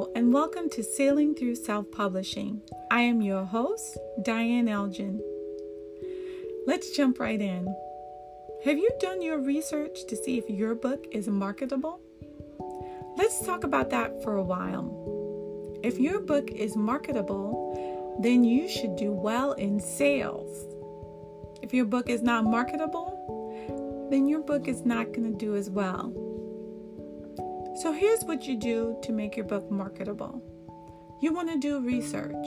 And welcome to Sailing Through Self Publishing. I am your host, Diane Elgin. Let's jump right in. Have you done your research to see if your book is marketable? Let's talk about that for a while. If your book is marketable, then you should do well in sales. If your book is not marketable, then your book is not going to do as well. So here's what you do to make your book marketable. You want to do research.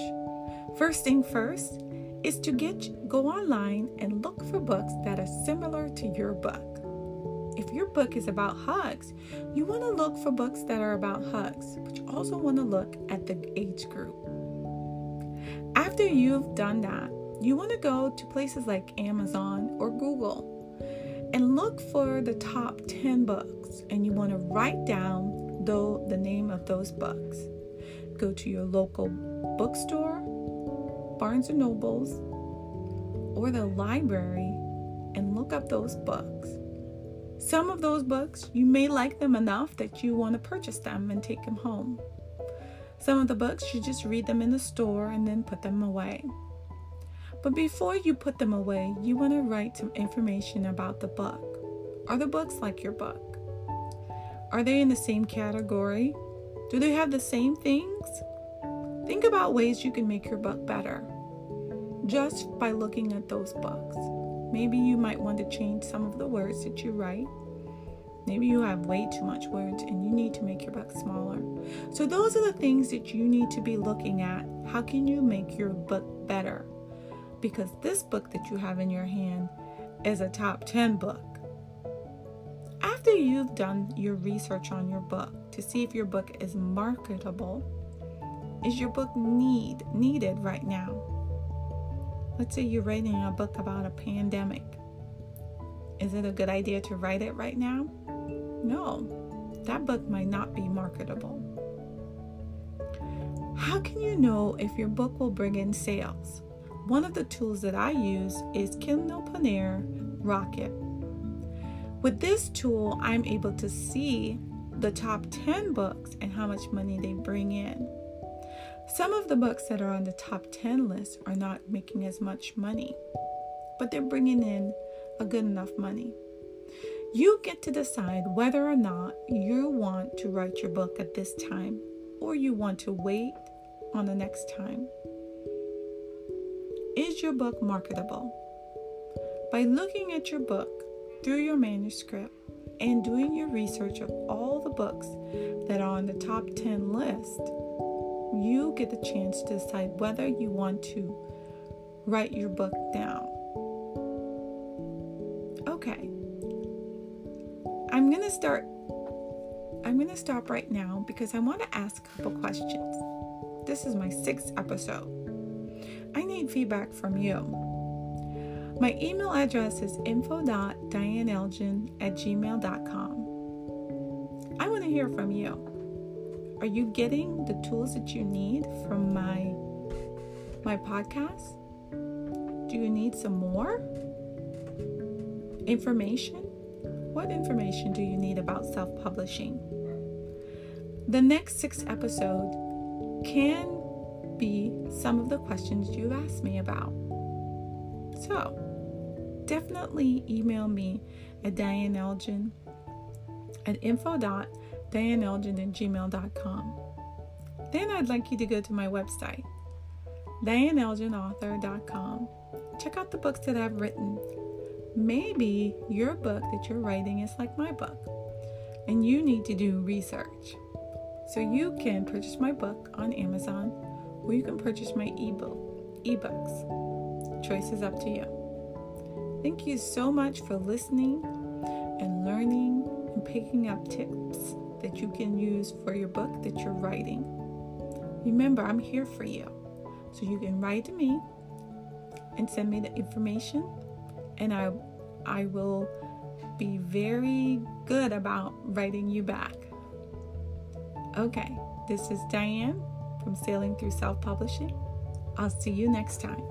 First thing first is to get go online and look for books that are similar to your book. If your book is about hugs, you want to look for books that are about hugs, but you also want to look at the age group. After you've done that, you want to go to places like Amazon or Google and look for the top 10 books and you want to write down though the name of those books. Go to your local bookstore, Barnes and Nobles, or the library and look up those books. Some of those books, you may like them enough that you want to purchase them and take them home. Some of the books, you just read them in the store and then put them away. But before you put them away, you want to write some information about the book. Are the books like your book? Are they in the same category? Do they have the same things? Think about ways you can make your book better just by looking at those books. Maybe you might want to change some of the words that you write. Maybe you have way too much words and you need to make your book smaller. So, those are the things that you need to be looking at. How can you make your book better? Because this book that you have in your hand is a top 10 book. After you've done your research on your book to see if your book is marketable, is your book need needed right now? Let's say you're writing a book about a pandemic. Is it a good idea to write it right now? No. That book might not be marketable. How can you know if your book will bring in sales? One of the tools that I use is Kindle Kindlepreneur Rocket. With this tool, I'm able to see the top 10 books and how much money they bring in. Some of the books that are on the top 10 list are not making as much money, but they're bringing in a good enough money. You get to decide whether or not you want to write your book at this time or you want to wait on the next time. Is your book marketable? By looking at your book through your manuscript and doing your research of all the books that are on the top 10 list, you get the chance to decide whether you want to write your book down. Okay. I'm going to start I'm going to stop right now because I want to ask a couple questions. This is my sixth episode. I need feedback from you. My email address is info.dianeelgin at gmail.com. I want to hear from you. Are you getting the tools that you need from my my podcast? Do you need some more information? What information do you need about self-publishing? The next six episodes can be some of the questions you've asked me about. So, definitely email me at Diane Elgin at info.dianeelgin at gmail.com. Then I'd like you to go to my website, dianeelginauthor.com. Check out the books that I've written. Maybe your book that you're writing is like my book, and you need to do research. So you can purchase my book on Amazon or you can purchase my ebook, ebooks. Choice is up to you. Thank you so much for listening and learning and picking up tips that you can use for your book that you're writing. Remember, I'm here for you. So you can write to me and send me the information and I I will be very good about writing you back. Okay, this is Diane from Sailing Through Self Publishing. I'll see you next time.